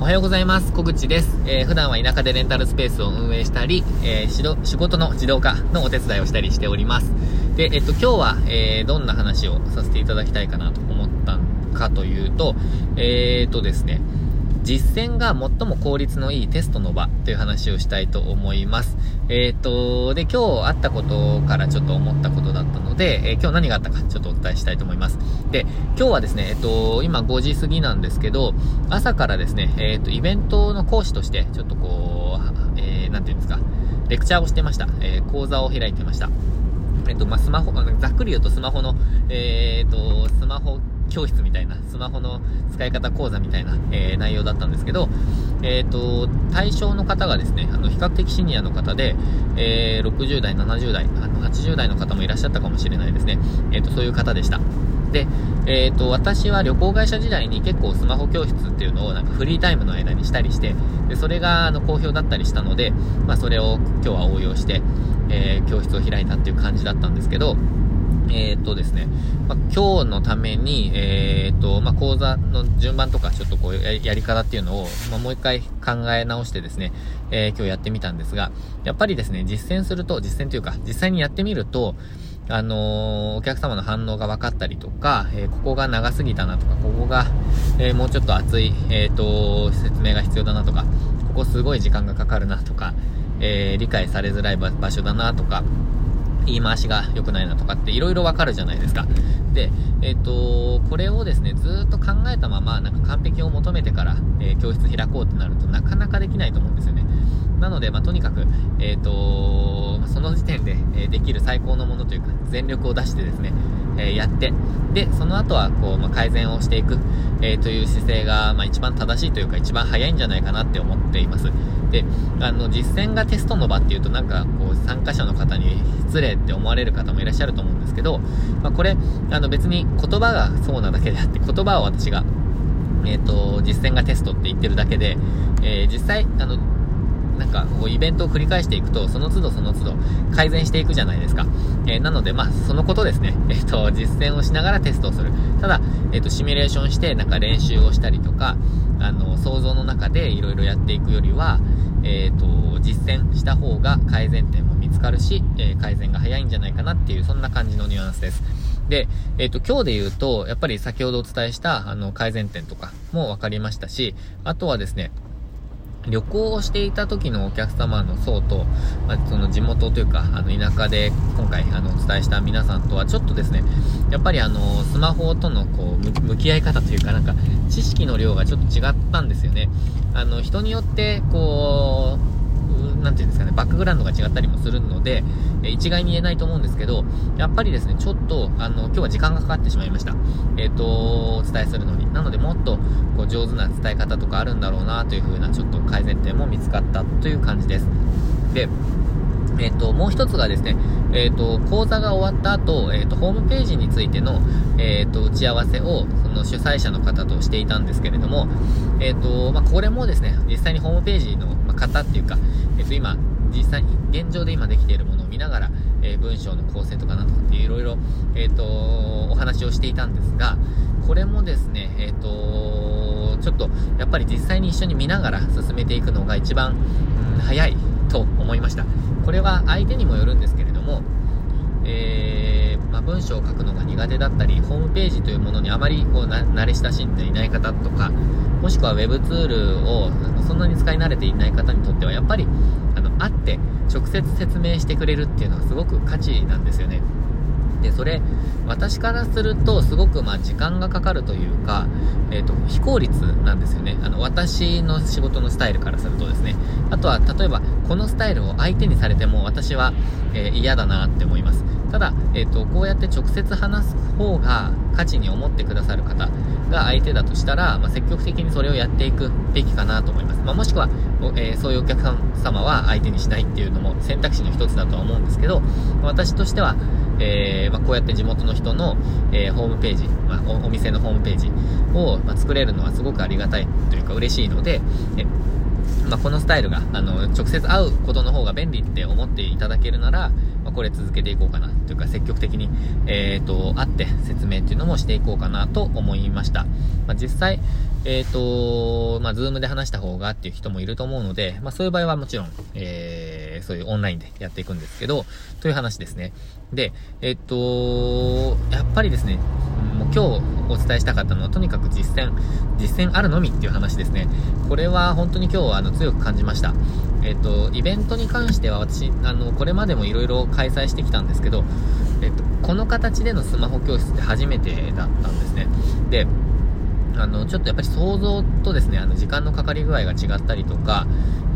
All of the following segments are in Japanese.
おはようございます。小口です。えー、普段は田舎でレンタルスペースを運営したり、えー、仕事の自動化のお手伝いをしたりしております。で、えっと、今日は、えー、どんな話をさせていただきたいかなと思ったかというと、えーとですね、実践が最も効率のいいテストの場という話をしたいと思います。えっ、ー、と、で、今日あったことからちょっと思ったことだったので、えー、今日何があったかちょっとお伝えしたいと思います。で、今日はですね、えっ、ー、と、今5時過ぎなんですけど、朝からですね、えっ、と、イベントの講師として、ちょっとこう、えー、なんていうんですか、レクチャーをしてました。え講座を開いてました。えっ、と、まあ、スマホ、ざっくり言うとスマホの、えっ、と、スマホ教室みたいな、スマホの使い方講座みたいな、えー、内容だったんですけど、えっ、ー、と、対象の方がですね、あの、比較的シニアの方で、えー、60代、70代、あの、80代の方もいらっしゃったかもしれないですね。えっ、と、そういう方でした。で、えっ、と、私は旅行会社時代に結構スマホ教室っていうのをなんかフリータイムの間にしたりして、で、それがあの好評だったりしたので、まあそれを今日は応用して、え教室を開いたっていう感じだったんですけど、えー、っとですね、まあ、今日のために、えー、っと、まあ、講座の順番とか、ちょっとこうや、やり方っていうのを、まあ、もう一回考え直してですね、えー、今日やってみたんですが、やっぱりですね、実践すると、実践というか、実際にやってみると、あのお客様の反応が分かったりとか、えここが長すぎたなとか、ここが、えもうちょっと熱い、えっと、説明が必要だなとか、ここすごい時間がかかるなとか、え理解されづらい場所だなとか、言い回しが良くないなとかって色々わかるじゃないですか。で、えっ、ー、と、これをですね、ずっと考えたまま、なんか完璧を求めてから、えー、教室開こうってなるとなかなかできないと思うんですよね。なので、まあ、とにかく、えっ、ー、と、その時点で、えできる最高のものというか、全力を出してですね、えやって、で、その後は、こう、まあ、改善をしていく、えという姿勢が、まあ、一番正しいというか、一番早いんじゃないかなって思っています。で、あの、実践がテストの場っていうと、なんか、こう、参加者の方に失礼って思われる方もいらっしゃると思うんですけど、まあ、これ、あの、別に言葉がそうなだけであって、言葉を私が、えっ、ー、と、実践がテストって言ってるだけで、えー、実際、あの、なんか、こう、イベントを繰り返していくと、その都度その都度改善していくじゃないですか。えー、なので、まあ、そのことですね。えっ、ー、と、実践をしながらテストをする。ただ、えっ、ー、と、シミュレーションして、なんか練習をしたりとか、あの、想像の中でいろいろやっていくよりは、えっ、と、実践した方が改善点も見つかるし、え改善が早いんじゃないかなっていう、そんな感じのニュアンスです。で、えっ、と、今日で言うと、やっぱり先ほどお伝えした、あの、改善点とかも分かりましたし、あとはですね、旅行をしていた時のお客様の層と、まあ、その地元というか、あの、田舎で今回、あの、お伝えした皆さんとはちょっとですね、やっぱりあの、スマホとのこう、向き合い方というか、なんか、知識の量がちょっと違ったんですよね。あの、人によって、こう、なんていうんですかね、バックグラウンドが違ったりもするので、え一概に言えないと思うんですけど、やっぱりですね、ちょっと、あの、今日は時間がかかってしまいました。えっ、ー、と、お伝えするのに。なので、もっと、こう、上手な伝え方とかあるんだろうな、という風な、ちょっと改善点も見つかったという感じです。で、えっ、ー、と、もう一つがですね、えっ、ー、と、講座が終わった後、えっ、と、ホームページについての、えっ、と、打ち合わせを、その主催者の方としていたんですけれども、えっ、と、まあ、これもですね、実際にホームページの方っていうか、えっ、と、今、実際に現状で今できているものを見ながら、えー、文章の構成とかなんとかっていろいろ、えっ、ー、と、お話をしていたんですが、これもですね、えっ、ー、と、ちょっと、やっぱり実際に一緒に見ながら進めていくのが一番、うん、早いと思いました。これは相手にもよるんですけれども、えー、まあ、文章を書くのが苦手だったり、ホームページというものにあまりこう慣れ親しんでいない方とか、もしくは Web ツールをそんなに使い慣れていない方にとっては、やっぱり、あの、会って直接説明してくれるっていうのはすごく価値なんですよね。で、それ、私からすると、すごく、まあ、時間がかかるというか、えっ、ー、と、非効率なんですよね。あの、私の仕事のスタイルからするとですね。あとは、例えば、このスタイルを相手にされても、私は、えー、嫌だなって思います。ただ、えっ、ー、と、こうやって直接話す方が価値に思ってくださる方が相手だとしたら、まあ、積極的にそれをやっていくべきかなと思います。まあ、もしくは、えー、そういうお客様は相手にしないっていうのも選択肢の一つだとは思うんですけど、私としては、えー、まあ、こうやって地元の人の、えホームページ、まあ、お店のホームページを、ま作れるのはすごくありがたいというか嬉しいので、えま、このスタイルが、あの、直接会うことの方が便利って思っていただけるなら、まあ、これ続けていこうかな、というか積極的に、えっ、ー、と、会って説明っていうのもしていこうかなと思いました。まあ、実際、えっ、ー、と、まあ、ズームで話した方がっていう人もいると思うので、まあ、そういう場合はもちろん、えー、そういうオンラインでやっていくんですけど、という話ですね。で、えっ、ー、と、やっぱりですね、今日お伝えしたかったのは、とにかく実践、実践あるのみっていう話ですね。これは本当に今日はあの強く感じました。えっ、と、イベントに関しては私、あの、これまでも色々開催してきたんですけど、えっ、と、この形でのスマホ教室って初めてだったんですね。で、あの、ちょっとやっぱり想像とですね、あの、時間のかかり具合が違ったりとか、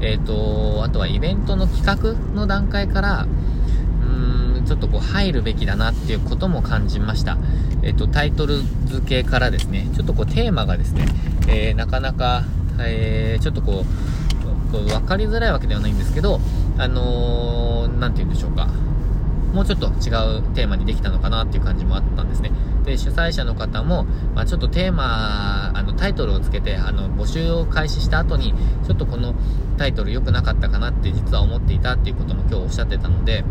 えっ、と、あとはイベントの企画の段階から、ちょっとこう入るべきだなっていうことも感じました。えっ、と、タイトル付けからですね、ちょっとこうテーマがですね、えー、なかなか、えー、ちょっとこう、こう分かりづらいわけではないんですけど、あのー、て言うんでしょうか。もうちょっと違うテーマにできたのかなっていう感じもあったんですね。で、主催者の方も、まあ、ちょっとテーマ、あの、タイトルをつけて、あの、募集を開始した後に、ちょっとこのタイトル良くなかったかなって実は思っていたっていうことも今日おっしゃってたので、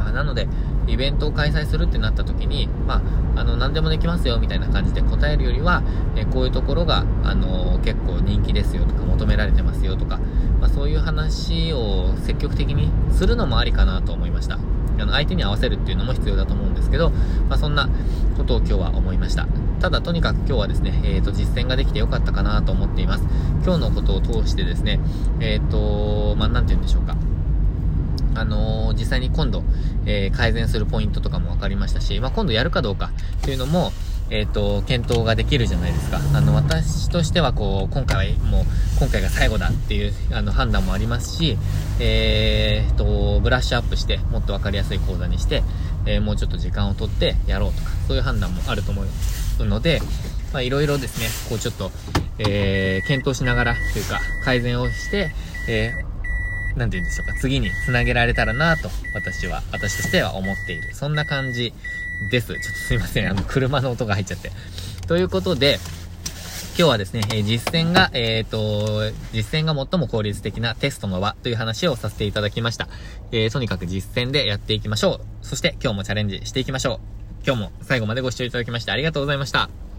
まあ、なので、イベントを開催するってなった時に、まあ、あの、何でもできますよ、みたいな感じで答えるよりは、えこういうところが、あの、結構人気ですよとか、求められてますよとか、まあ、そういう話を積極的にするのもありかなと思いました。あの、相手に合わせるっていうのも必要だと思うんですけど、まあ、そんなことを今日は思いました。ただ、とにかく今日はですね、えっ、ー、と、実践ができてよかったかなと思っています。今日のことを通してですね、えっ、ー、と、まあ、なんて言うんでしょうか。あのー、実際に今度、えー、改善するポイントとかも分かりましたし、まあ、今度やるかどうかっていうのも、えっ、ー、と、検討ができるじゃないですか。あの、私としては、こう、今回はもう、今回が最後だっていう、あの、判断もありますし、えっ、と、ブラッシュアップして、もっと分かりやすい講座にして、えー、もうちょっと時間をとってやろうとか、そういう判断もあると思うので、まあ、いろいろですね、こうちょっと、えー、検討しながら、というか、改善をして、えー、なんて言うんでしょうか、次につなげられたらなと、私は、私としては思っている。そんな感じです。ちょっとすいません。あの、車の音が入っちゃって。ということで、今日はですね、え実践が、えっ、ー、と、実践が最も効率的なテストの輪という話をさせていただきました。えー、とにかく実践でやっていきましょう。そして今日もチャレンジしていきましょう。今日も最後までご視聴いただきましてありがとうございました。